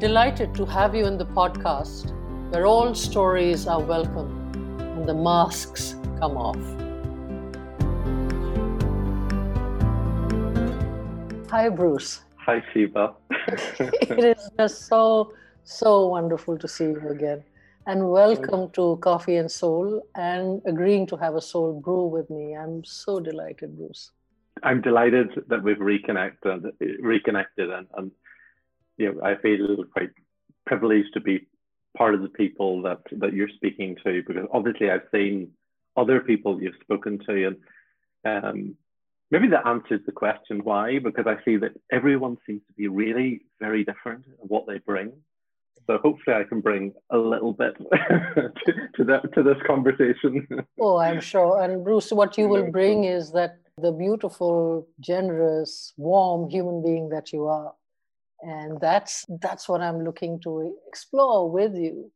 Delighted to have you in the podcast where all stories are welcome and the masks come off. Hi, Bruce. Hi, Shiva. it is just so, so wonderful to see you again. And welcome to Coffee and Soul and agreeing to have a soul brew with me. I'm so delighted, Bruce. I'm delighted that we've reconnected, reconnected, and, and you know, I feel quite privileged to be part of the people that that you're speaking to because obviously I've seen other people you've spoken to, and um, maybe that answers the question why because I see that everyone seems to be really very different in what they bring. So hopefully I can bring a little bit to, to that to this conversation. oh, I'm sure. And Bruce, what you will bring is that the beautiful, generous, warm human being that you are. And that's that's what I'm looking to explore with you.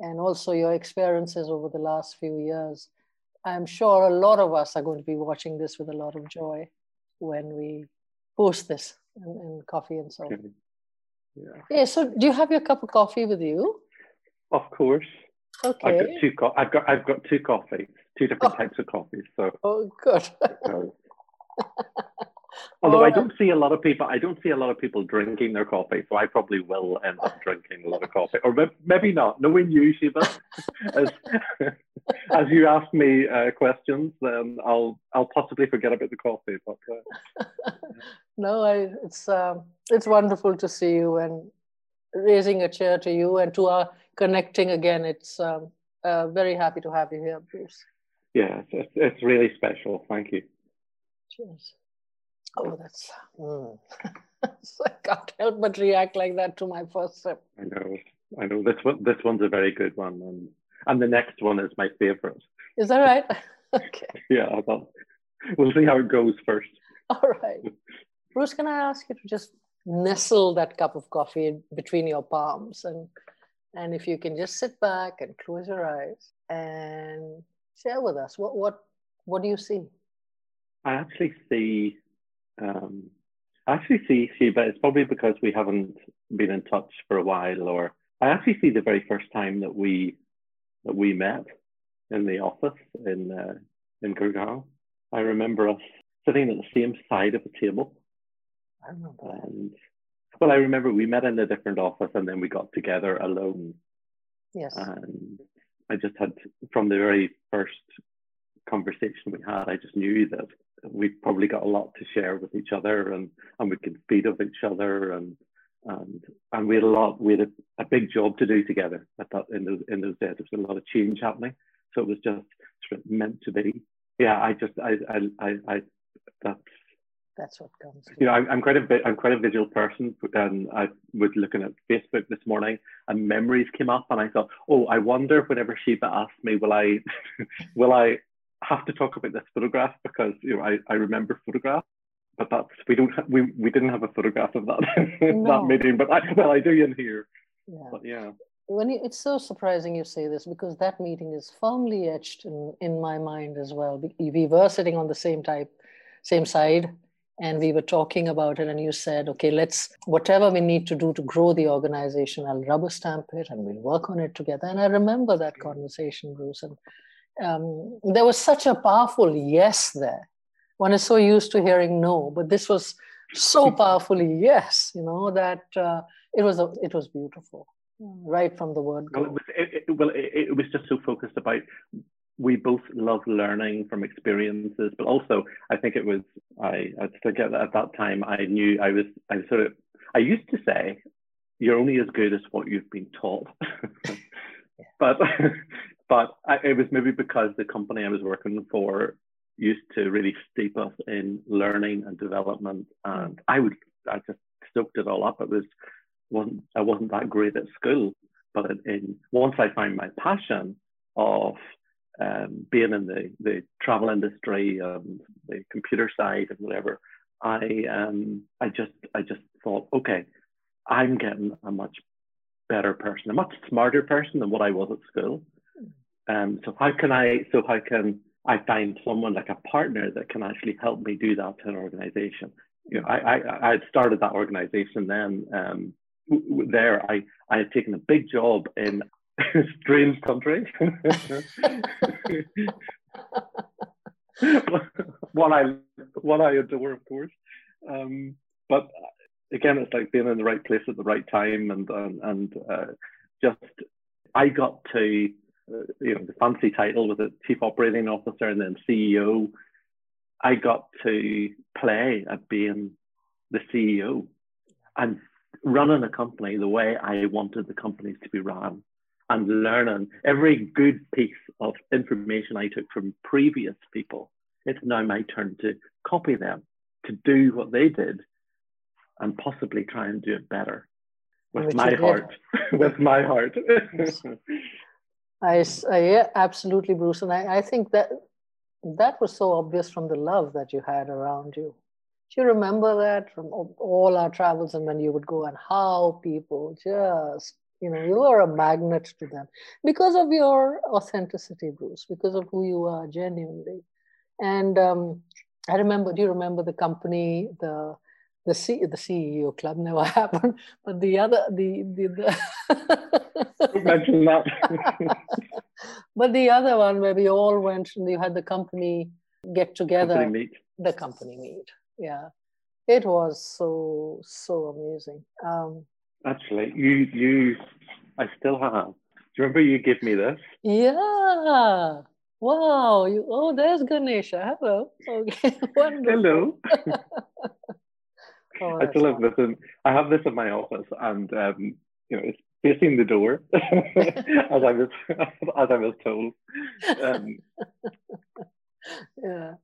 And also your experiences over the last few years. I'm sure a lot of us are going to be watching this with a lot of joy when we post this in, in Coffee and Soul. Yeah. yeah. So, do you have your cup of coffee with you? Of course. Okay. I've got two. Co- I've got. I've got two coffees. Two different oh. types of coffees. So. Oh, good. Although I don't see a lot of people, I don't see a lot of people drinking their coffee, so I probably will end up drinking a lot of coffee, or maybe not. Knowing you, Shiva, as, as you ask me uh, questions, then I'll I'll possibly forget about the coffee. But uh, no, I, it's uh, it's wonderful to see you and raising a chair to you and to our connecting again. It's um, uh, very happy to have you here, Bruce. Yeah, it's, it's really special. Thank you. Cheers. Oh, that's. Mm. I can't help but react like that to my first sip. I know. I know. This one. This one's a very good one, and and the next one is my favorite. Is that right? okay. Yeah. I'll, we'll see how it goes first. All right. Bruce, can I ask you to just nestle that cup of coffee between your palms and and if you can just sit back and close your eyes and share with us what what what do you see? I actually see um, I actually see Shiva. It's probably because we haven't been in touch for a while, or I actually see the very first time that we that we met in the office in uh, in Gurgaon. I remember us sitting at the same side of a table. I remember. And well, I remember we met in a different office, and then we got together alone. Yes. And I just had from the very first conversation we had, I just knew that we've probably got a lot to share with each other and, and we can feed off each other and and and we had a lot we had a, a big job to do together I thought in those in those days. There was a lot of change happening. So it was just sort of meant to be. Yeah, I just I I I, I that's that's what comes. You know, I'm, I'm quite a bit, I'm quite a visual person, and I was looking at Facebook this morning, and memories came up, and I thought, oh, I wonder whenever Shiva asked me, will I, will I have to talk about this photograph because you know I, I remember photographs, but that's we don't ha- we we didn't have a photograph of that no. that meeting, but I well I do in here. Yeah. But yeah. When you, it's so surprising you say this because that meeting is firmly etched in, in my mind as well. We were sitting on the same type, same side, and we were talking about it. And you said, "Okay, let's whatever we need to do to grow the organization, I'll rubber stamp it, and we'll work on it together." And I remember that conversation, Bruce, and um, there was such a powerful yes there. One is so used to hearing no, but this was so powerfully yes, you know, that uh, it was a, it was beautiful, right from the word go. Well, it was, it, it, well, it, it was just so focused about we both love learning from experiences, but also I think it was I I think at, at that time I knew I was I was sort of I used to say you're only as good as what you've been taught. but but I, it was maybe because the company I was working for used to really steep us in learning and development, and I would I just soaked it all up. It was wasn't I wasn't that great at school, but in, once I found my passion of um, being in the, the travel industry and the computer side and whatever, I um I just I just thought, okay, I'm getting a much better person, a much smarter person than what I was at school. Um, so how can I? So how can I find someone like a partner that can actually help me do that to an organization? You know, I I, I had started that organization then, um, there, I, I had taken a big job in a strange country. one I one I adore, of course. Um, but again, it's like being in the right place at the right time, and and, and uh, just I got to you know the fancy title was a chief operating officer and then CEO. I got to play at being the CEO and running a company the way I wanted the companies to be run and learning every good piece of information I took from previous people. It's now my turn to copy them, to do what they did, and possibly try and do it better with Which my heart. with my heart. I, I, yeah, absolutely, Bruce. And I, I think that that was so obvious from the love that you had around you. Do you remember that from all our travels and when you would go and how people just you know you are a magnet to them because of your authenticity bruce because of who you are genuinely and um, i remember do you remember the company the the C, the CEO club never happened, but the other the the, the mention that. but the other one where we all went and you had the company get together, company meet. the company meet. Yeah, it was so so amazing. Um, Actually, you you, I still have. Do you remember you give me this? Yeah. Wow. You, oh, there's Ganesha. Hello. Okay. Hello. Oh, I still have this in. I have this in my office, and um, you know, it's facing the door, as I was as I was told. Um, yeah.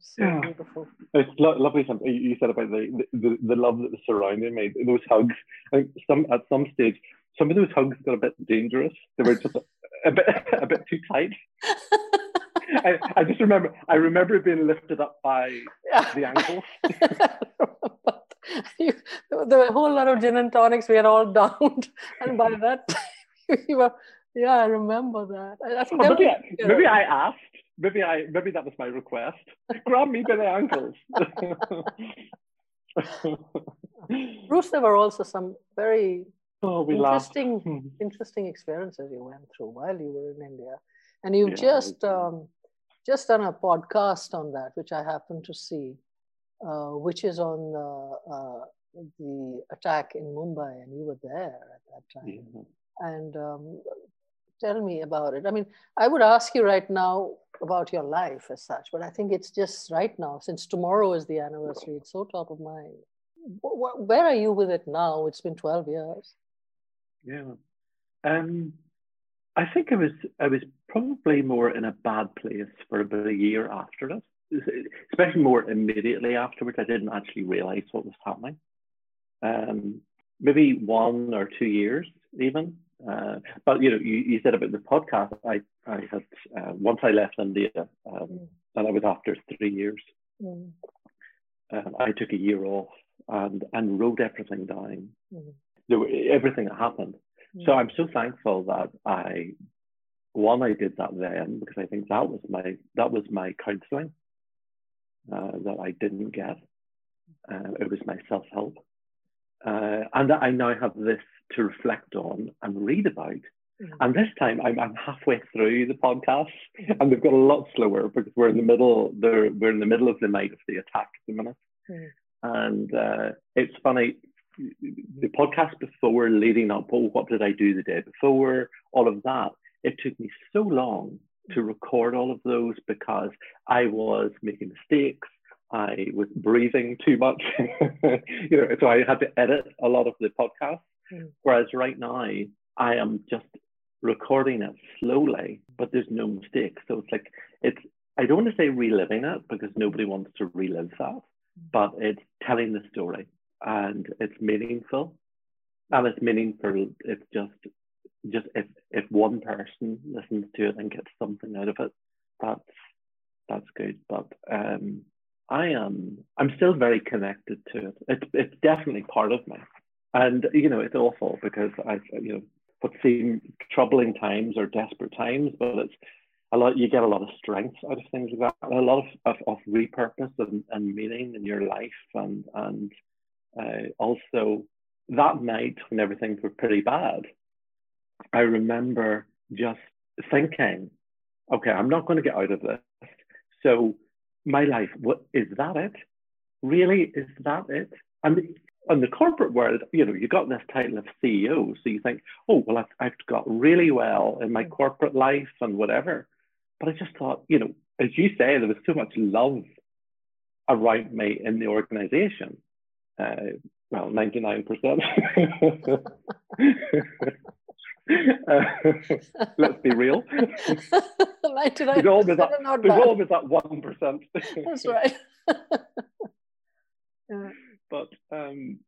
So yeah. beautiful. It's lo- lovely. Something you said about the, the the love that was surrounding me. Those hugs. I think some at some stage, some of those hugs got a bit dangerous. They were just a, a bit a bit too tight. I, I just remember I remember being lifted up by yeah. the ankles. you, the whole lot of gin and tonics we had all downed, and by that time we were. Yeah, I remember that. I, I think oh, maybe, I, maybe I asked maybe I maybe that was my request. Grab me by the ankles. Bruce, there were also some very oh, interesting hmm. interesting experiences you went through while you were in India, and you've yeah, just um, just done a podcast on that, which I happened to see, which is on uh, uh, the attack in Mumbai, and you were there at that time. Yeah. And um, tell me about it. I mean, I would ask you right now about your life as such, but I think it's just right now, since tomorrow is the anniversary, it's so top of mind. Where are you with it now? It's been 12 years. Yeah. Um, I think I was I was probably more in a bad place for about a year after it, especially more immediately afterwards. I didn't actually realize what was happening. Um, maybe one or two years even. Uh, but you know, you, you said about the podcast. I I had uh, once I left India, um, mm. and I was after three years. Mm. Um, I took a year off and and wrote everything down. Mm. There were, everything that happened. Mm. So I'm so thankful that I one I did that then because I think that was my that was my counselling uh, that I didn't get. Uh, it was my self help, uh, and I now have this to reflect on and read about. Mm. And this time I'm, I'm halfway through the podcast mm. and they've got a lot slower because we're in the middle, we're in the middle of the night of the attack at the minute. Mm. And uh, it's funny, the podcast before leading up, oh, what did I do the day before, all of that, it took me so long to record all of those because I was making mistakes. I was breathing too much, you know, so I had to edit a lot of the podcast. Mm. Whereas right now, I am just recording it slowly, but there's no mistakes. So it's like, it's, I don't want to say reliving it because nobody wants to relive that, mm. but it's telling the story and it's meaningful. And it's meaningful, it's just, just if, if one person listens to it and gets something out of it, that's, that's good. But um, I am, I'm still very connected to it. It's, it's definitely part of me. And you know, it's awful because I, you know, what seem troubling times or desperate times, but it's a lot. You get a lot of strength out of things like that, a lot of, of, of repurpose and, and meaning in your life, and and uh, also that night when everything was pretty bad, I remember just thinking, okay, I'm not going to get out of this. So my life, what is that it? Really, is that it? And in the corporate world, you know, you got this title of CEO, so you think, oh, well, I've, I've got really well in my corporate life and whatever. But I just thought, you know, as you say, there was so much love around me in the organization. Uh, well, 99%. uh, let's be real. 99% there's always that, there's always that 1%. That's right. yeah. But um,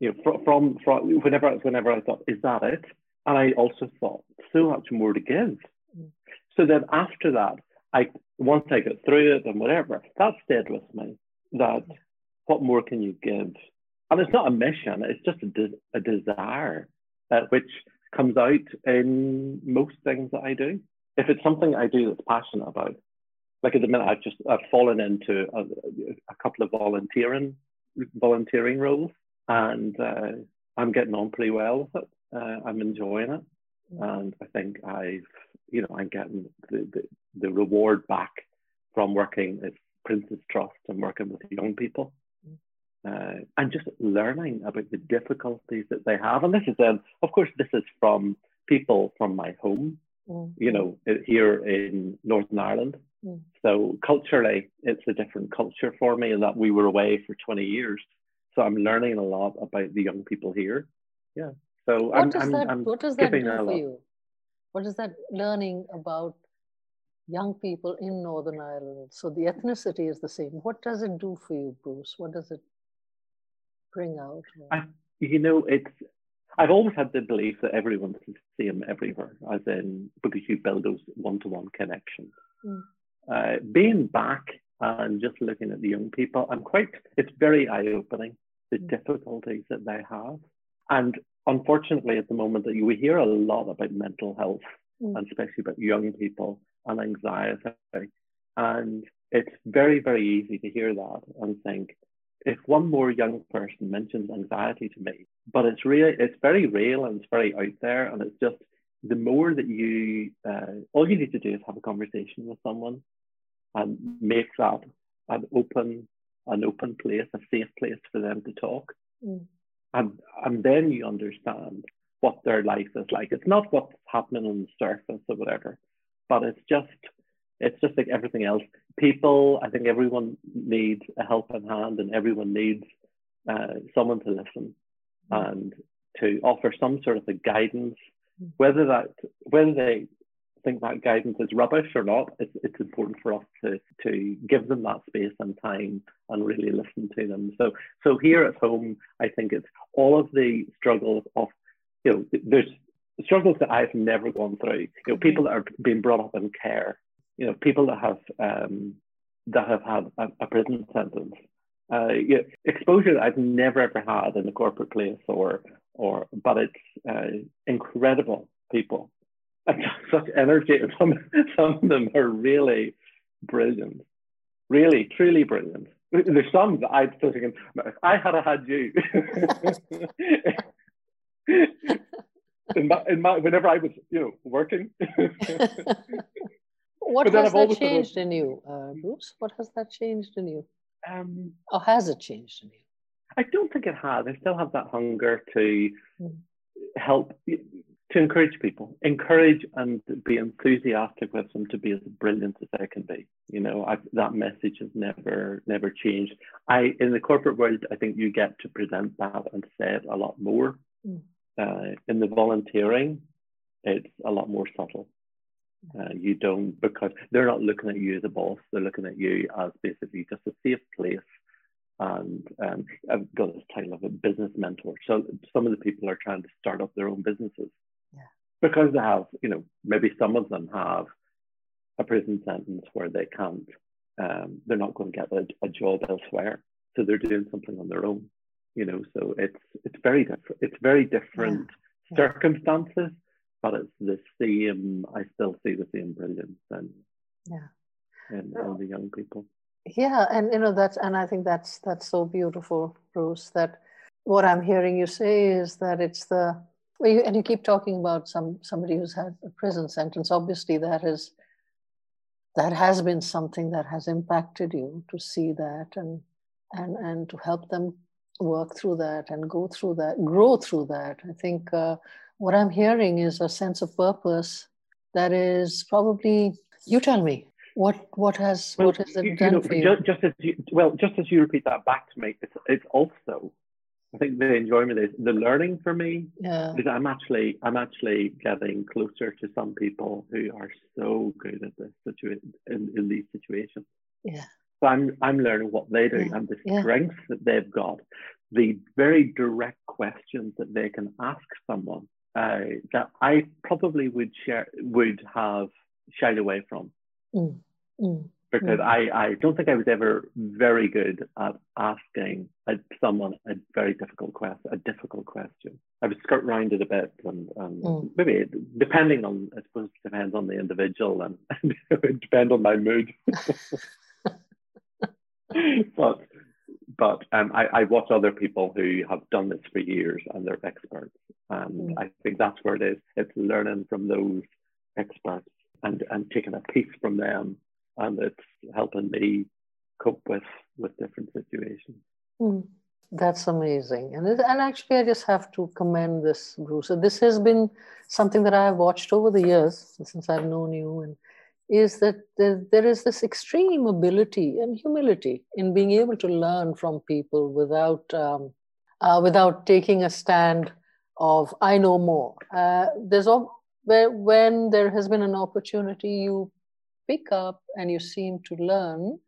you know, from, from whenever whenever I thought, is that it? And I also thought so much more to give. Mm. So then after that, I once I got through it and whatever, that stayed with me. That what more can you give? And it's not a mission; it's just a, de- a desire, uh, which comes out in most things that I do. If it's something I do that's passionate about, like at the minute, I've just I've fallen into a, a couple of volunteering volunteering roles, and uh, I'm getting on pretty well with it. Uh, I'm enjoying it, and I think I've you know I'm getting the, the, the reward back from working at Prince's Trust and working with young people. Uh, and just learning about the difficulties that they have. And this is then, of course, this is from people from my home, mm. you know, here in Northern Ireland. Mm. So culturally, it's a different culture for me in that we were away for 20 years. So I'm learning a lot about the young people here. Yeah. So what I'm, does I'm, that, I'm what does that do for you? What is that learning about young people in Northern Ireland? So the ethnicity is the same. What does it do for you, Bruce? What does it bring out? I, you know, it's I've always had the belief that everyone's the same everywhere, as in because you build those one-to-one connections. Mm. Uh, being back and just looking at the young people, I'm quite. It's very eye-opening the mm. difficulties that they have, and unfortunately, at the moment, that you we hear a lot about mental health, mm. and especially about young people and anxiety, and it's very, very easy to hear that and think, if one more young person mentions anxiety to me, but it's really, it's very real and it's very out there, and it's just the more that you, uh, all you need to do is have a conversation with someone, and make that an open, an open place, a safe place for them to talk, mm. and and then you understand what their life is like. It's not what's happening on the surface or whatever, but it's just it's just like everything else. People, I think everyone needs a helping hand and everyone needs uh, someone to listen and to offer some sort of a guidance, mm. whether that whether they think that guidance is rubbish or not, it's, it's important for us to, to give them that space and time and really listen to them. So so here at home, I think it's all of the struggles of, you know, there's struggles that I've never gone through. You know, people that are being brought up in care you know, people that have um, that have had a, a prison sentence, uh, yeah, exposure that I've never ever had in the corporate place, or or but it's uh, incredible people and such energy. Some some of them are really brilliant, really truly brilliant. There's some that I'd still thinking, I had had you. in my, in my, whenever I was, you know, working, what has that changed in you, uh, Bruce? What has that changed in you? Um, or has it changed in you? I don't think it has. I still have that hunger to mm. help, to encourage people, encourage and be enthusiastic with them to be as brilliant as they can be. You know, I've, that message has never, never changed. I, in the corporate world, I think you get to present that and say it a lot more. Mm. Uh, in the volunteering, it's a lot more subtle. Uh, you don't because they're not looking at you as a boss. They're looking at you as basically just a safe place. And um, I've got this title of a business mentor. So some of the people are trying to start up their own businesses yeah. because they have, you know, maybe some of them have a prison sentence where they can't, um, they're not going to get a, a job elsewhere. So they're doing something on their own, you know. So it's it's very different. It's very different yeah. circumstances but it's the same. I still see the same brilliance and yeah, in, in the young people. Yeah, and you know that's and I think that's that's so beautiful, Bruce. That what I'm hearing you say is that it's the well, you, and you keep talking about some somebody who's had a prison sentence. Obviously, that is that has been something that has impacted you to see that and and and to help them work through that and go through that, grow through that. I think uh, what I'm hearing is a sense of purpose that is probably. You tell me what what has well, what has it done know, for you? Just, just, as you well, just as you repeat that back to me, it's it's also I think the enjoyment is the learning for me. Yeah. Because I'm actually I'm actually getting closer to some people who are so good at this situation in, in these situations. Yeah. So I'm I'm learning what they do yeah. and the yeah. strengths that they've got, the very direct questions that they can ask someone uh, that I probably would share would have shied away from. Mm. Mm because mm. I, I don't think I was ever very good at asking a, someone a very difficult question, a difficult question. I would skirt around it a bit and, and mm. maybe depending on, I suppose it depends on the individual and, and it would depend on my mood. but but um, I, I watch other people who have done this for years and they're experts. And mm. I think that's where it is. It's learning from those experts and, and taking a piece from them and it's helping me cope with with different situations. Mm, that's amazing, and it, and actually, I just have to commend this, Bruce. This has been something that I have watched over the years since I've known you, and is that there, there is this extreme ability and humility in being able to learn from people without um, uh, without taking a stand of I know more. Uh, there's all where when there has been an opportunity, you pick up and you seem to learn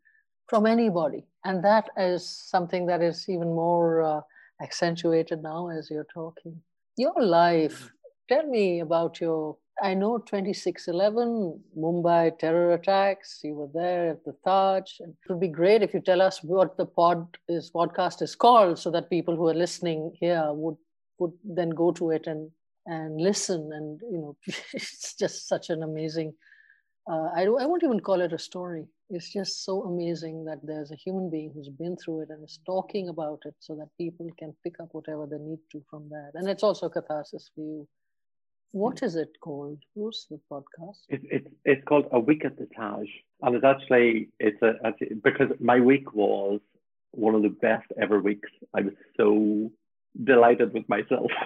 from anybody. And that is something that is even more uh, accentuated now as you're talking. Your life, tell me about your. I know 2611, Mumbai terror attacks. You were there at the Taj. It would be great if you tell us what the pod is podcast is called, so that people who are listening here would would then go to it and and listen. And you know, it's just such an amazing uh, I, I won't even call it a story. It's just so amazing that there's a human being who's been through it and is talking about it so that people can pick up whatever they need to from that. And it's also catharsis for you. What is it called? Who's the podcast? It, it, it's called A Week at the Taj. And it's actually, it's a, because my week was one of the best ever weeks. I was so delighted with myself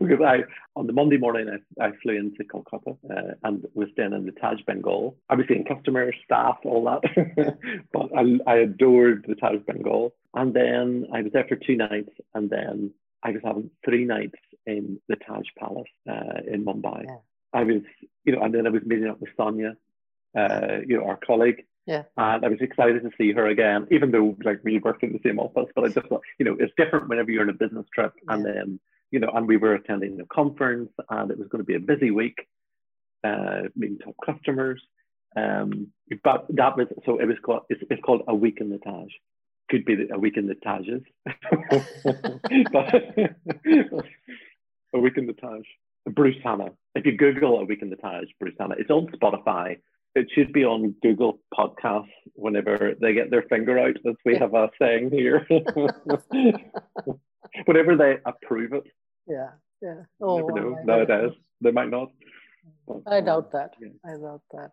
because I on the Monday morning I, I flew into Kolkata uh, and was staying in the Taj Bengal. I was seeing customers, staff, all that, but I, I adored the Taj Bengal. And then I was there for two nights, and then I was having three nights in the Taj Palace uh, in Mumbai. Yeah. I was, you know, and then I was meeting up with Sonia, uh, you know, our colleague, yeah. And I was excited to see her again, even though like we worked in the same office. But I just thought, you know, it's different whenever you're on a business trip. Yeah. And then, you know, and we were attending a conference and it was going to be a busy week, uh, meeting top customers. Um, but that was so it was called it's, it's called a week in the Taj. Could be a week in the Tajes. a week in the Taj. Bruce Hanna. If you Google a week in the Taj, Bruce Hanna, it's on Spotify it should be on Google Podcasts whenever they get their finger out, as we have a saying here. whenever they approve it. Yeah, yeah. Oh, never know. Nowadays, they might not. But, I doubt um, that. Yeah. I doubt that.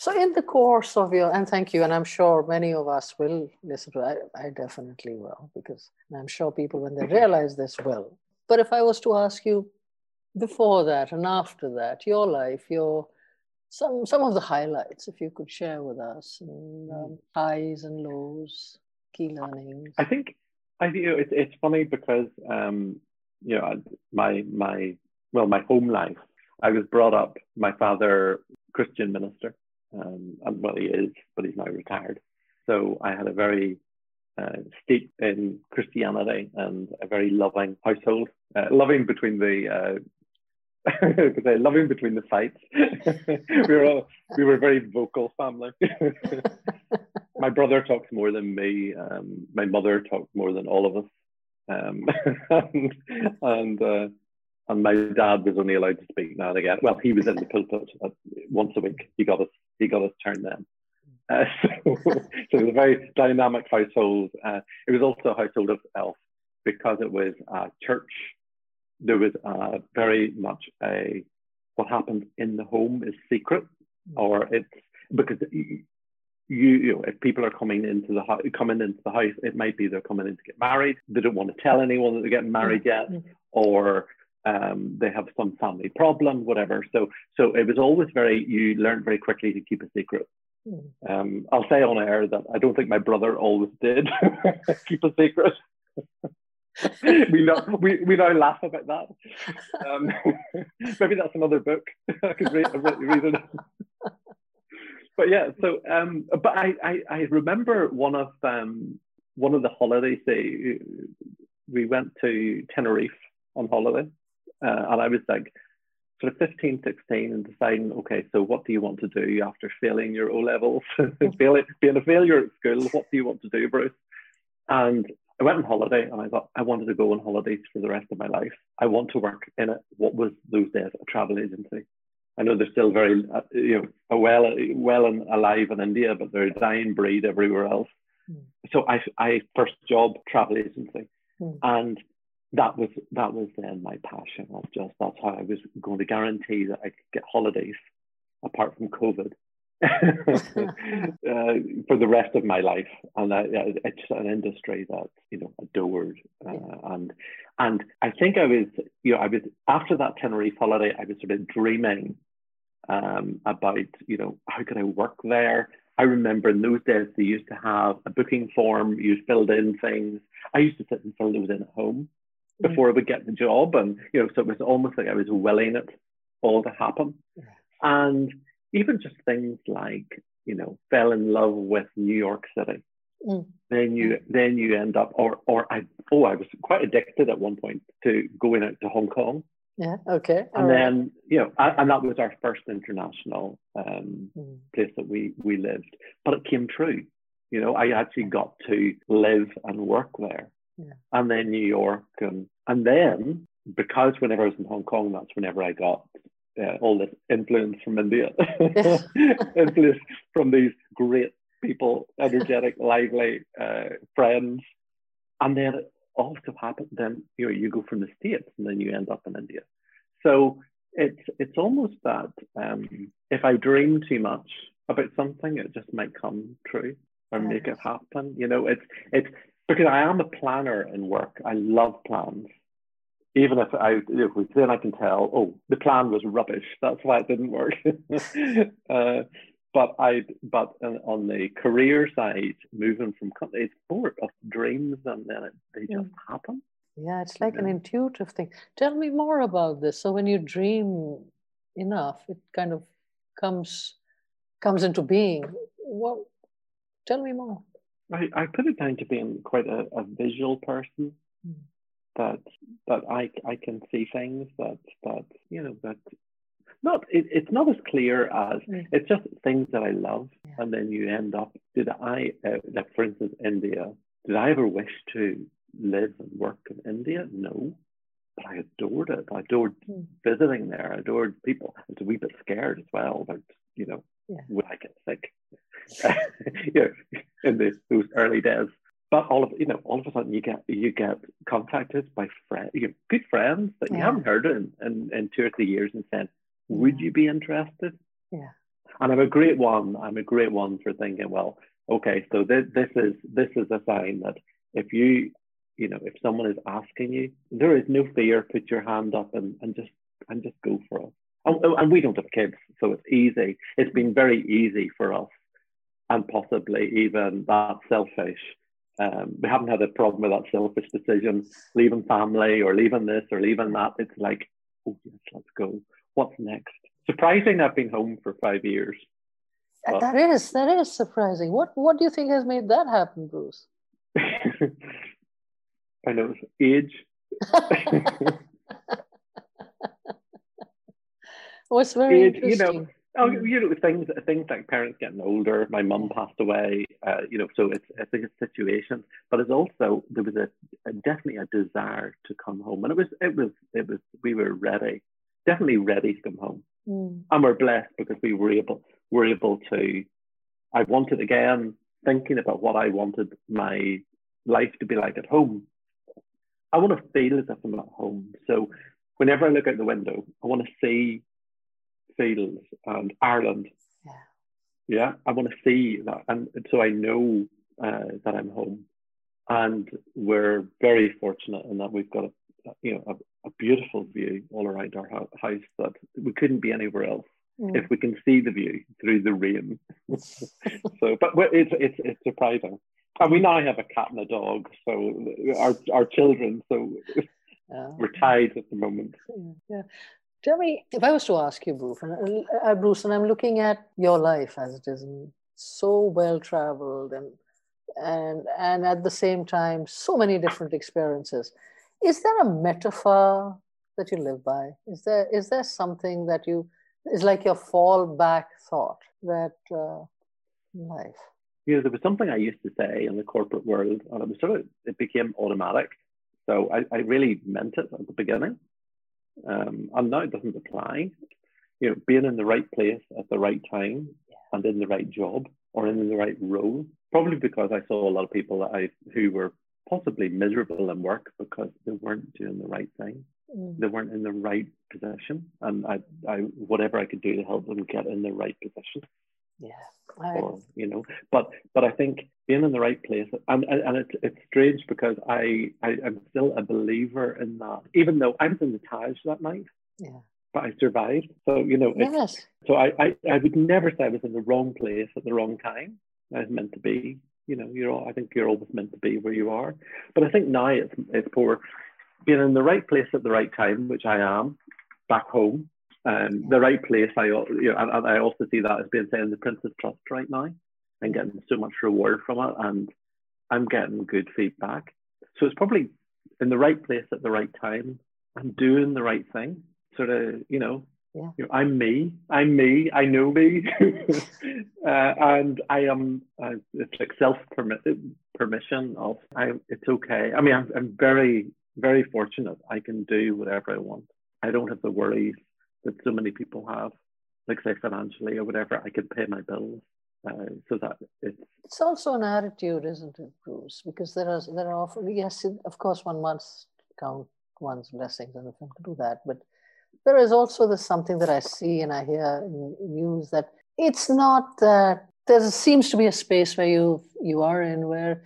So, in the course of your, and thank you, and I'm sure many of us will listen to it. I, I definitely will, because I'm sure people, when they realize this, will. But if I was to ask you before that and after that, your life, your some some of the highlights, if you could share with us, and, um, hmm. highs and lows, key learnings. I think I think it's it's funny because um, you know my my well my home life. I was brought up. My father Christian minister, um, and well he is, but he's now retired. So I had a very uh, steeped in Christianity and a very loving household, uh, loving between the uh, him between the fights. we were all, we were a very vocal family. my brother talks more than me. Um, my mother talks more than all of us. Um, and and, uh, and my dad was only allowed to speak now and again. Well, he was in the pulpit once a week. He got us he got us turned then. Uh, so, so, it was a very dynamic household. Uh, it was also a household of elf because it was a church, there was uh, very much a what happens in the home is secret, or it's because you, you know if people are coming into the house coming into the house it might be they're coming in to get married they don't want to tell anyone that they're getting married yet or um, they have some family problem whatever. So so it was always very you learned very quickly to keep a secret. Mm-hmm. um, I'll say on air that I don't think my brother always did keep a secret. We know we, we now laugh about that. Um, maybe that's another book. I could read, read it. But yeah, so um, but I, I, I remember one of um one of the holidays they we went to Tenerife on holiday, uh, and I was like sort of 15, 16 and deciding, okay, so what do you want to do after failing your O levels, failing, being a failure at school? What do you want to do, Bruce? And I went on holiday and I thought I wanted to go on holidays for the rest of my life. I want to work in it. What was those days a travel agency? I know they're still very, uh, you know, well, well and alive in India, but they're a dying breed everywhere else. Mm. So I, I first job travel agency, mm. and that was that was then my passion. Of just that's how I was going to guarantee that I could get holidays, apart from COVID, uh, for the rest of my life. And I, it's an industry that you know adored, uh, yeah. and and I think I was, you know, I was after that Tenerife holiday, I was sort of dreaming um, about, you know, how could I work there? I remember in those days they used to have a booking form, you filled in things. I used to sit and fill those in at home. Before I would get the job. And, you know, so it was almost like I was willing it all to happen. And even just things like, you know, fell in love with New York City. Mm. Then you mm. then you end up or or I oh I was quite addicted at one point to going out to Hong Kong yeah. Okay. All and right. then you know, I, and that was our first international um, mm. place that we we lived. But it came true. You know, I actually got to live and work there. Yeah. And then New York, and and then because whenever I was in Hong Kong, that's whenever I got uh, all this influence from India, influence from these great people, energetic, lively uh, friends, and then it also happens then you know you go from the states and then you end up in India. So it's it's almost that um, if I dream too much about something, it just might come true or yes. make it happen. You know, it's it's because I am a planner in work. I love plans. Even if I, if we, then I can tell, oh, the plan was rubbish. That's why it didn't work. uh, but I, but on the career side, moving from company, it's more of dreams, and then it, they just happen. Yeah, it's like yeah. an intuitive thing. Tell me more about this. So when you dream enough, it kind of comes comes into being. What? Tell me more. I, I put it down to being quite a, a visual person. Mm. That that I I can see things that that you know that not it, it's not as clear as mm. it's just things that I love, yeah. and then you end up. Did I uh, like for instance India? Did I ever wish to live and work in India? No. But I adored it. I adored mm. visiting there. I adored people. I was a wee bit scared as well about, you know, yeah. would I get sick? you know, in the, those early days. But all of you know, all of a sudden you get you get contacted by friends, you good friends that yeah. you haven't heard in, in, in two or three years and saying, Would you be interested? Yeah. And I'm a great one. I'm a great one for thinking, well, okay, so this, this is this is a sign that if you you know, if someone is asking you, there is no fear. Put your hand up and, and just and just go for it. And, and we don't have kids, so it's easy. It's been very easy for us, and possibly even that selfish. Um, we haven't had a problem with that selfish decision, leaving family or leaving this or leaving that. It's like, oh yes, let's go. What's next? Surprising, I've been home for five years. But... That is that is surprising. What what do you think has made that happen, Bruce? I know it's age. What's very age, interesting. You know, oh, hmm. you know things things like parents getting older. My mum passed away. Uh, you know, so it's it's a situation, but it's also there was a, a, definitely a desire to come home, and it was it was it was we were ready, definitely ready to come home, mm. and we're blessed because we were able were able to. I wanted again thinking about what I wanted my life to be like at home I want to feel as if I'm at home. So whenever I look out the window, I want to see fields and Ireland. Yeah. Yeah, I want to see that, and so I know uh, that I'm home. And we're very fortunate in that we've got a, you know a, a beautiful view all around our house that we couldn't be anywhere else mm. if we can see the view through the rain. so, but it's it's it's surprising. And we now have a cat and a dog, so our our children. So yeah. we're tied at the moment. Yeah. Tell me, if I was to ask you, Bruce, and, uh, Bruce, and I'm looking at your life as it is, so well traveled, and and and at the same time, so many different experiences. Is there a metaphor that you live by? Is there is there something that you is like your fallback thought that uh, life? You know, there was something I used to say in the corporate world, and it was sort of it became automatic. So I, I really meant it at the beginning, um, and now it doesn't apply. You know, being in the right place at the right time and in the right job or in the right role. Probably because I saw a lot of people that I who were possibly miserable in work because they weren't doing the right thing. Mm. They weren't in the right position, and I, I, whatever I could do to help them get in the right position. Yeah, I... or you know, but but I think being in the right place, and and, and it's it's strange because I, I am still a believer in that, even though I was in the Taj that night. Yeah. But I survived. So, you know, yes. so I, I, I would never say I was in the wrong place at the wrong time. I was meant to be you know, you're all, I think you're always meant to be where you are. But I think now it's it's for being in the right place at the right time, which I am back home. Um, the right place, I you know, and, I also see that as being say in the Prince's Trust right now, and getting so much reward from it, and I'm getting good feedback. So it's probably in the right place at the right time. I'm doing the right thing, sort of, you know, yeah. You know, I'm me. I'm me. I know me, uh, and I am. Uh, it's like self permission of I. It's okay. I mean, I'm, I'm very very fortunate. I can do whatever I want. I don't have the worries that so many people have, like say financially or whatever. I can pay my bills. Uh, so that it's it's also an attitude, isn't it, Bruce? Because there are there are often yes, of course, one must count one's blessings, and if one can do that, but there is also this something that I see and I hear in news that it's not that there seems to be a space where you you are in where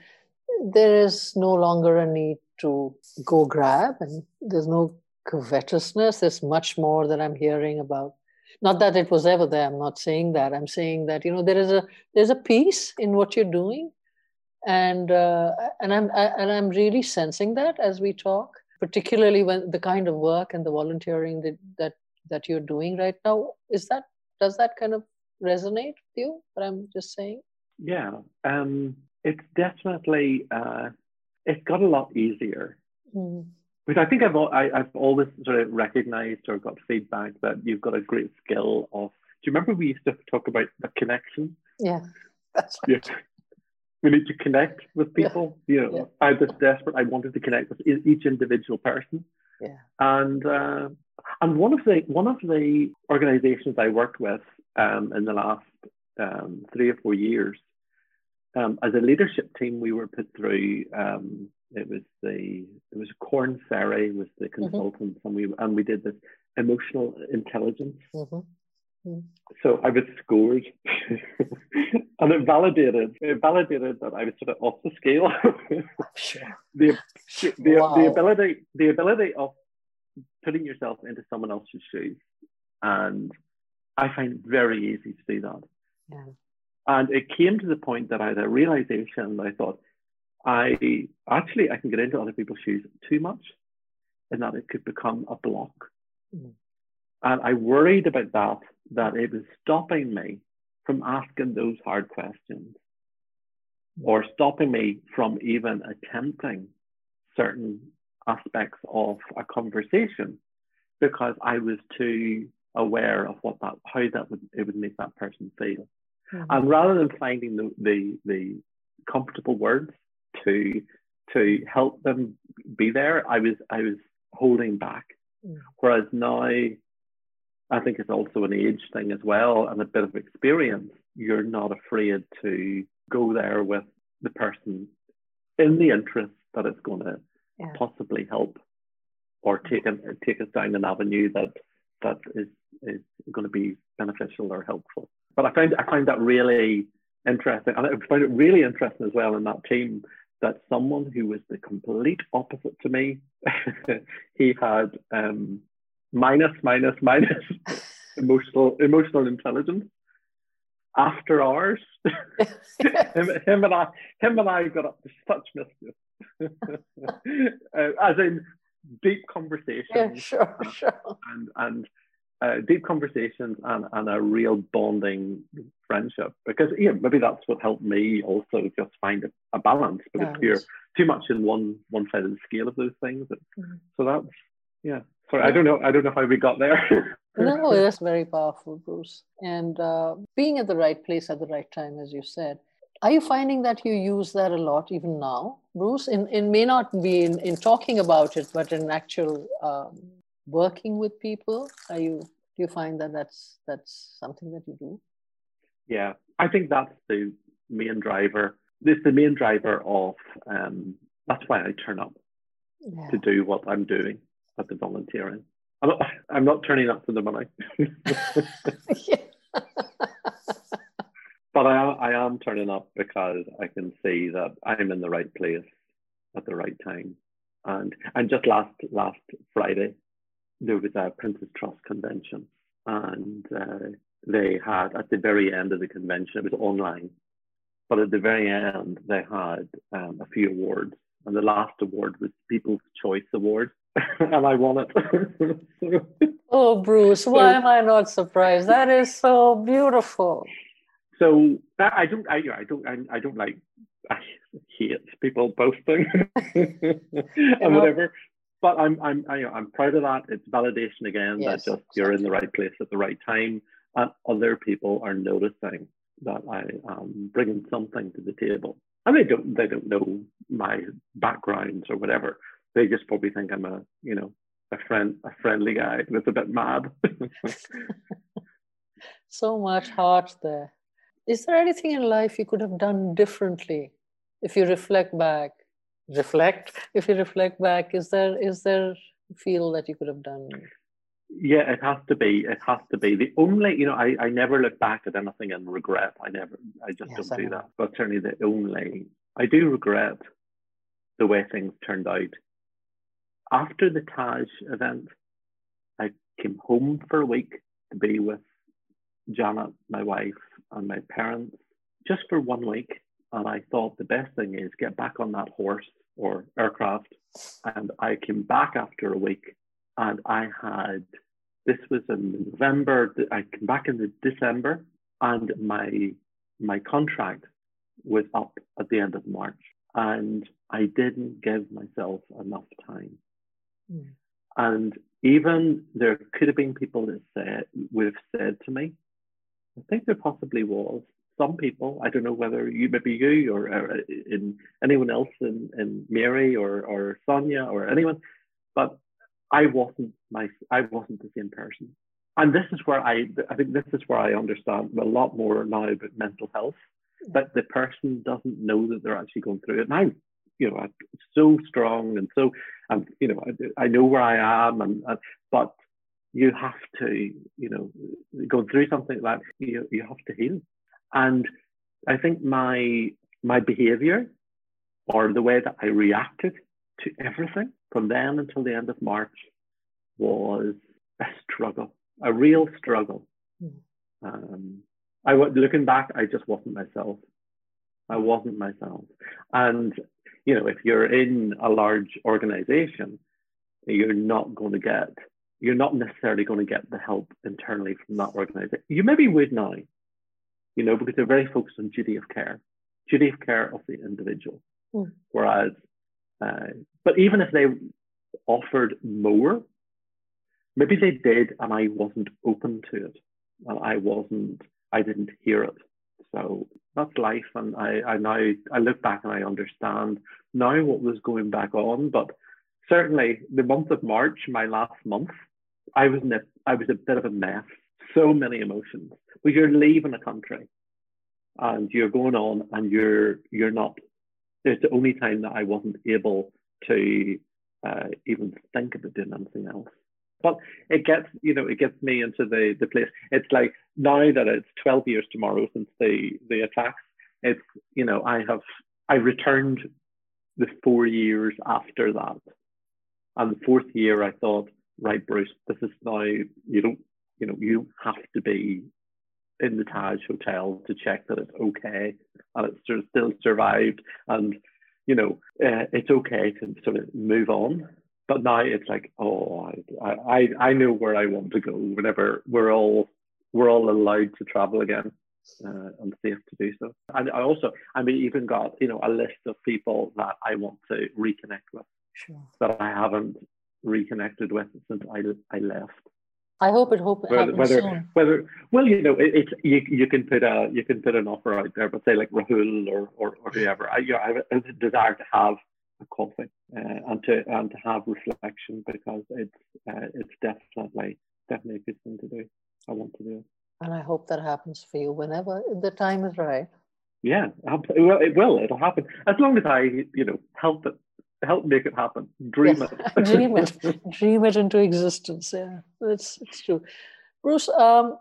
there is no longer a need to go grab and there's no covetousness. There's much more that I'm hearing about. Not that it was ever there. I'm not saying that. I'm saying that you know there is a there's a peace in what you're doing, and uh, and I'm I, and I'm really sensing that as we talk particularly when the kind of work and the volunteering that that, that you're doing right now is that does that kind of resonate with you what i'm just saying yeah um, it's definitely uh, it's got a lot easier mm. Which i think I've, I, have i have always sort of recognized or got feedback that you've got a great skill of do you remember we used to talk about the connection yeah that's right. yeah we need to connect with people. Yeah. You know, yeah. I was desperate. I wanted to connect with each individual person. Yeah. And uh, and one of the one of the organisations I worked with um, in the last um, three or four years, um, as a leadership team, we were put through. It was the it was Korn Ferry was the mm-hmm. consultants, mm-hmm. and we and we did this emotional intelligence. Mm-hmm. So I was scored, and it validated it validated that I was sort of off the scale. sure. The the, wow. the ability the ability of putting yourself into someone else's shoes, and I find it very easy to do that. Yeah. And it came to the point that I had a realization that I thought, I actually I can get into other people's shoes too much, and that it could become a block. Mm. And I worried about that, that it was stopping me from asking those hard questions or stopping me from even attempting certain aspects of a conversation because I was too aware of what that how that would it would make that person feel. Mm-hmm. And rather than finding the, the the comfortable words to to help them be there, I was I was holding back. Mm-hmm. Whereas now I think it's also an age thing as well and a bit of experience. You're not afraid to go there with the person in the interest that it's going to yeah. possibly help or take a, take us down an avenue that that is is going to be beneficial or helpful. But I find I find that really interesting, and I found it really interesting as well in that team that someone who was the complete opposite to me, he had um, minus minus minus emotional emotional intelligence after hours. him, him, and I, him and I got up to such mischief, uh, as in deep conversations. Yeah, sure, sure. And and uh, deep conversations and, and a real bonding friendship because yeah maybe that's what helped me also just find a, a balance but if you're too much in one one side of the scale of those things mm-hmm. so that's yeah sorry i don't know i don't know how we got there no, that's very powerful, Bruce. And uh, being at the right place at the right time, as you said. Are you finding that you use that a lot even now, Bruce? In, it may not be in, in talking about it, but in actual um, working with people. Are you do you find that that's that's something that you do? Yeah, I think that's the main driver. This the main driver of um, that's why I turn up yeah. to do what I'm doing at the volunteering. I'm not, I'm not turning up for the money. but I am, I am turning up because I can see that I'm in the right place at the right time. And and just last last Friday, there was a Prince's Trust convention, and uh, they had at the very end of the convention, it was online, but at the very end they had um, a few awards, and the last award was People's Choice Award, and I won it. oh, Bruce, why am I not surprised? That is so beautiful. So I don't, I, I don't, I, I don't like, I hate people boasting and whatever. But I'm, I'm, I, am proud of that. It's validation again yes, that just you're in the right place at the right time, and other people are noticing that I um, am bringing something to the table. And they don't, they don't know my backgrounds or whatever they just probably think I'm a, you know, a friend, a friendly guy that's a bit mad. so much heart there. Is there anything in life you could have done differently if you reflect back? Reflect. If you reflect back, is there is there feel that you could have done? Yeah, it has to be. It has to be. The only, you know, I, I never look back at anything and regret. I never, I just yes, don't I do that. But certainly the only, I do regret the way things turned out after the Taj event, I came home for a week to be with Janet, my wife, and my parents just for one week. And I thought the best thing is get back on that horse or aircraft. And I came back after a week and I had, this was in November, I came back in the December and my, my contract was up at the end of March. And I didn't give myself enough time Mm. And even there could have been people that said would have said to me, I think there possibly was some people. I don't know whether you maybe you or, or in anyone else in, in Mary or or Sonia or anyone, but I wasn't my I wasn't the same person. And this is where I I think this is where I understand a lot more now about mental health. That the person doesn't know that they're actually going through it. And I'm, you know, I'm so strong and so, and you know, I, I know where I am, and, and, but you have to, you know, go through something like that. You you have to heal, and I think my my behaviour or the way that I reacted to everything from then until the end of March was a struggle, a real struggle. Mm. Um, I looking back, I just wasn't myself. I wasn't myself, and you know, if you're in a large organization, you're not going to get, you're not necessarily going to get the help internally from that organization. You maybe would now, you know, because they're very focused on duty of care, duty of care of the individual. Mm. Whereas, uh, but even if they offered more, maybe they did and I wasn't open to it. And I wasn't, I didn't hear it. So that's life. And I, I now I look back and I understand now what was going back on. But certainly the month of March, my last month, I was in a, I was a bit of a mess. So many emotions. But you're leaving a country and you're going on and you're you're not it's the only time that I wasn't able to uh, even think about doing anything else. But it gets, you know, it gets me into the the place. It's like now that it's 12 years tomorrow since the the attacks. It's, you know, I have I returned the four years after that, and the fourth year I thought, right, Bruce, this is now you don't, you know, you have to be in the Taj Hotel to check that it's okay and it's sort of still survived and you know uh, it's okay to sort of move on. But now it's like oh I, I I know where I want to go whenever we're all we're all allowed to travel again uh, and safe to do so. And I also I mean even got you know a list of people that I want to reconnect with sure. that I haven't reconnected with since I I left I hope it hope whether, whether, soon. whether well, you know, it, it's you, you can put a you can put an offer out there, but say like Rahul or or, or whoever. I, you know, I have a desire to have a coffee uh, and to and to have reflection because it's uh, it's definitely definitely a good thing to do. I want to do it. And I hope that happens for you whenever the time is right. Yeah, well, it will. It'll happen as long as I, you know, help it help make it happen. Dream yes. it. Dream it. Dream it into existence. Yeah, it's it's true. Bruce, um,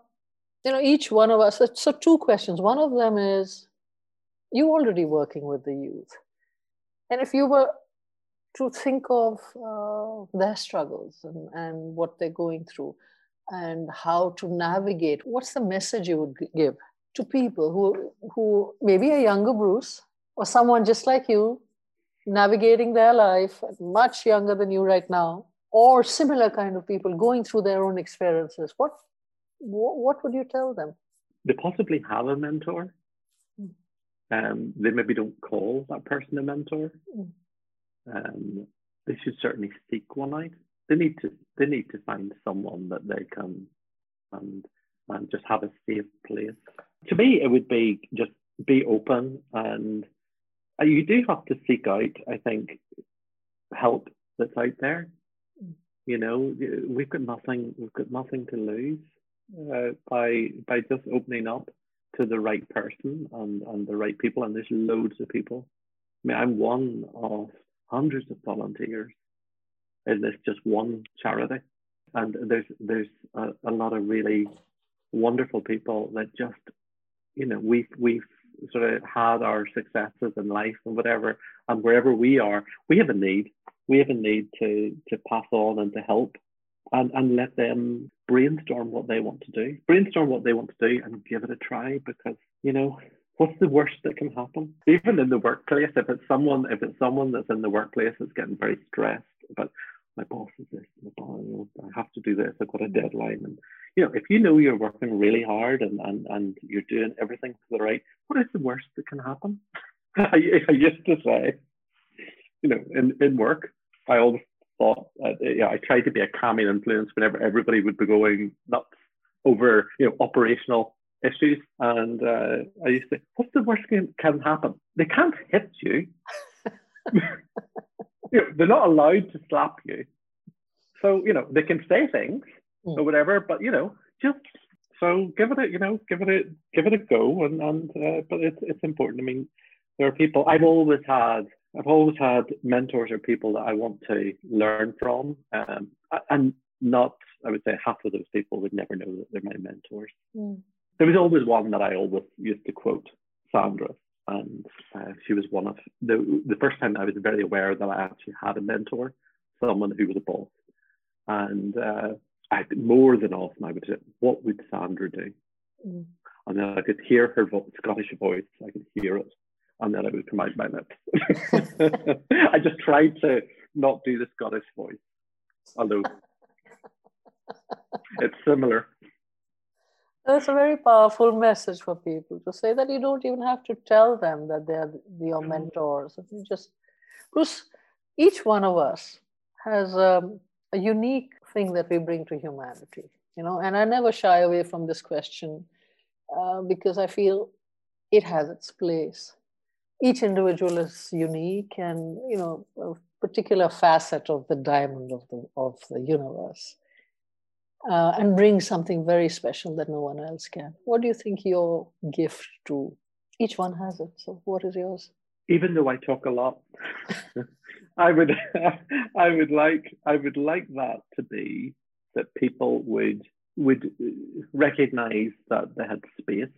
you know, each one of us. So two questions. One of them is, you already working with the youth, and if you were to think of uh, their struggles and, and what they're going through, and how to navigate, what's the message you would give to people who who maybe a younger Bruce or someone just like you navigating their life, much younger than you right now, or similar kind of people going through their own experiences, what what would you tell them? They possibly have a mentor. Mm. Um, they maybe don't call that person a mentor. Mm. Um, they should certainly seek one out. They need to they need to find someone that they can and and just have a safe place. To me, it would be just be open and you do have to seek out, I think, help that's out there. You know, we've got nothing. We've got nothing to lose uh, by by just opening up to the right person and, and the right people. And there's loads of people. I mean, I'm one of hundreds of volunteers in this just one charity, and there's there's a, a lot of really wonderful people that just, you know, we've we've sort of had our successes in life and whatever, and wherever we are, we have a need. We have a need to to pass on and to help, and and let them brainstorm what they want to do. Brainstorm what they want to do and give it a try because you know what's the worst that can happen? Even in the workplace, if it's someone if it's someone that's in the workplace that's getting very stressed about my boss is this, my boss, I have to do this, I've got a deadline. And, you know, if you know you're working really hard and, and, and you're doing everything for the right, what is the worst that can happen? I, I used to say, you know, in, in work, I always thought, uh, yeah, I tried to be a calming influence whenever everybody would be going nuts over, you know, operational issues. And uh, I used to say, what's the worst can, can happen? They can't hit you. you know, they're not allowed to slap you. So, you know, they can say things mm. or whatever, but, you know, just so give it a, you know, give it a, give it a go. And, and uh, but it's, it's important. I mean, there are people, I've always had, I've always had mentors or people that I want to learn from. Um, and not, I would say half of those people would never know that they're my mentors. Mm. There was always one that I always used to quote, Sandra and uh, she was one of the the first time I was very aware that I actually had a mentor, someone who was a boss, and uh, I more than often I would say, "What would Sandra do?" Mm. And then I could hear her vo- Scottish voice, I could hear it, and then it would come out my lips. I just tried to not do the Scottish voice, although it's similar. That's a very powerful message for people to say that you don't even have to tell them that they're your mm-hmm. mentors. You just, Bruce, each one of us has um, a unique thing that we bring to humanity, you know, and I never shy away from this question uh, because I feel it has its place. Each individual is unique and, you know, a particular facet of the diamond of the, of the universe uh, and bring something very special that no one else can. What do you think your gift to? Each one has it. So, what is yours? Even though I talk a lot, I would I would like I would like that to be that people would would recognize that they had space,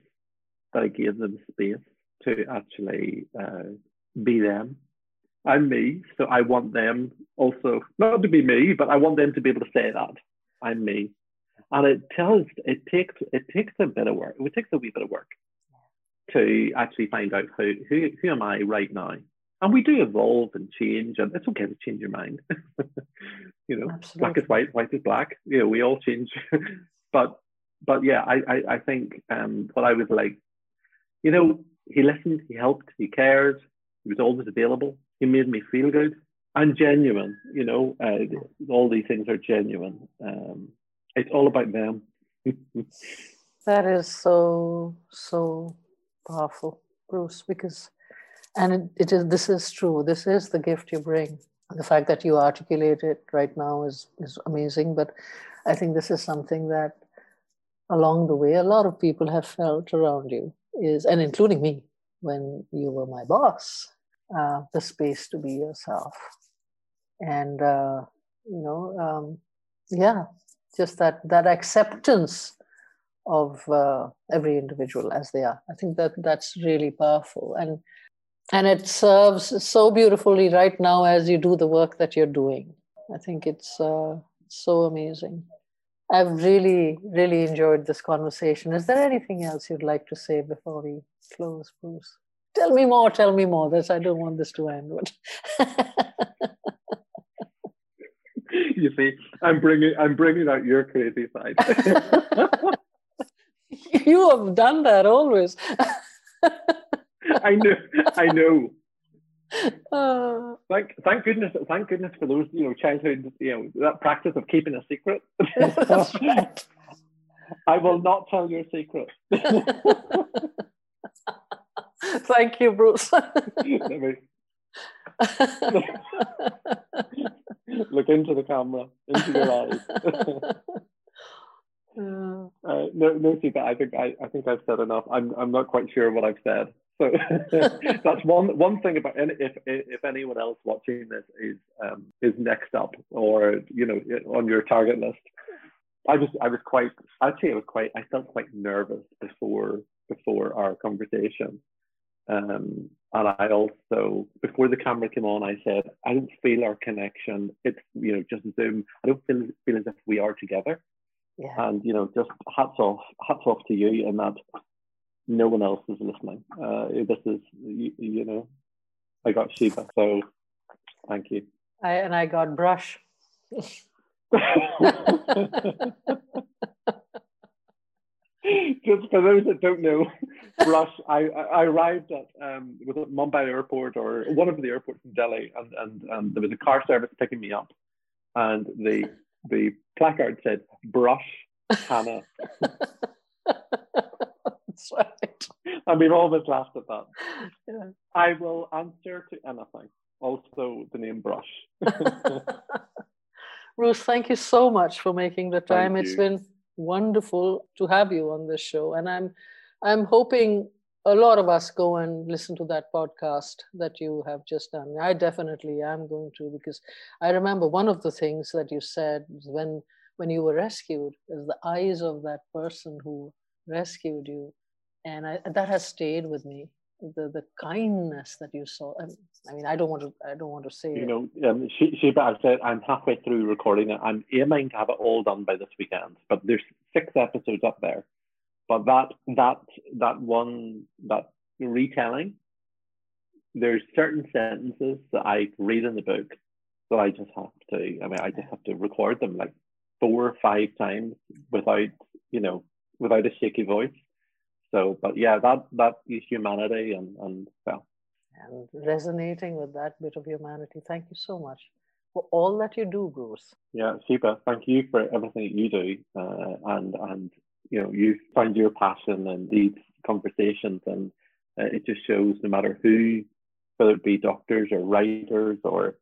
that I gave them space to actually uh, be them. I'm me, so I want them also not to be me, but I want them to be able to say that I'm me. And it tells it takes it takes a bit of work. It takes a wee bit of work to actually find out who who, who am I right now. And we do evolve and change, and it's okay to change your mind. you know, Absolutely. black is white, white is black. You know, we all change. but but yeah, I I, I think um, what I was like, you know, he listened, he helped, he cared, he was always available. He made me feel good and genuine. You know, uh, all these things are genuine. Um, it's all about them. that is so so powerful, Bruce, because and it, it is this is true. This is the gift you bring. The fact that you articulate it right now is is amazing. But I think this is something that along the way a lot of people have felt around you is and including me when you were my boss uh, the space to be yourself and uh, you know um, yeah just that that acceptance of uh, every individual as they are. I think that that's really powerful. And and it serves so beautifully right now as you do the work that you're doing. I think it's uh, so amazing. I've really really enjoyed this conversation. Is there anything else you'd like to say before we close bruce? Tell me more tell me more. This i don't want this to end you see i'm bringing i'm bringing out your crazy side you have done that always I know. I know. Uh, thank, thank goodness, thank goodness for those, you know, childhood, you know, that practice of keeping a secret. right. I will not tell your secret. thank you, Bruce. Look into the camera, into your eyes. Uh, uh, no, no, Sita. I think I, I think I've said enough. I'm, I'm not quite sure what I've said. So that's one one thing about and if if anyone else watching this is um, is next up or you know on your target list. I just I was quite actually I was quite I felt quite nervous before before our conversation. Um, and I also before the camera came on, I said I don't feel our connection. It's you know just Zoom. I don't feel feel as if we are together. Yeah. And you know, just hats off, hats off to you, and that no one else is listening. Uh, this is, you, you know, I got Sheba, so thank you. I, and I got Brush. Just for those that don't know, Brush, I, I arrived at um, was it Mumbai Airport or one of the airports in Delhi, and, and, and there was a car service picking me up, and the the placard said "Brush Hannah." That's right. And we've always laughed at that. Yeah. I will answer to anything. Also, the name Brush. Ruth, thank you so much for making the time. It's been wonderful to have you on this show, and I'm, I'm hoping a lot of us go and listen to that podcast that you have just done. I definitely am going to because I remember one of the things that you said when when you were rescued is the eyes of that person who rescued you. And I, that has stayed with me the the kindness that you saw. I mean i don't want to i don't want to say you know um, she, she i said i'm halfway through recording it. I'm aiming to have it all done by this weekend? But there's six episodes up there but that that that one that retelling there's certain sentences that i read in the book that i just have to i mean i just have to record them like four or five times without you know without a shaky voice so, but yeah, that that is humanity, and and well, and resonating with that bit of humanity. Thank you so much for all that you do, Bruce. Yeah, super. Thank you for everything that you do, uh, and and you know you find your passion in these conversations, and uh, it just shows no matter who, whether it be doctors or writers or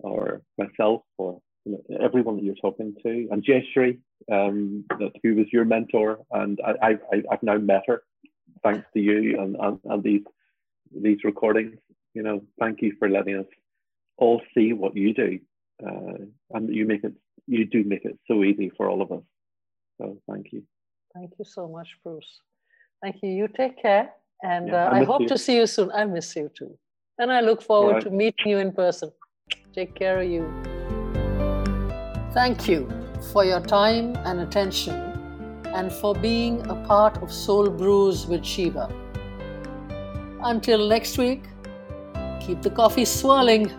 or myself or you know, everyone that you're talking to, and Jeshri, um, that who was your mentor, and I, I, I've now met her thanks to you and, and, and these these recordings. you know, thank you for letting us all see what you do, uh, and you make it, you do make it so easy for all of us. So thank you. Thank you so much, Bruce. Thank you. You take care, and yeah, uh, I, I hope you. to see you soon. I miss you too, and I look forward right. to meeting you in person. Take care of you. Thank you for your time and attention, and for being a part of Soul Brews with Shiva. Until next week, keep the coffee swirling.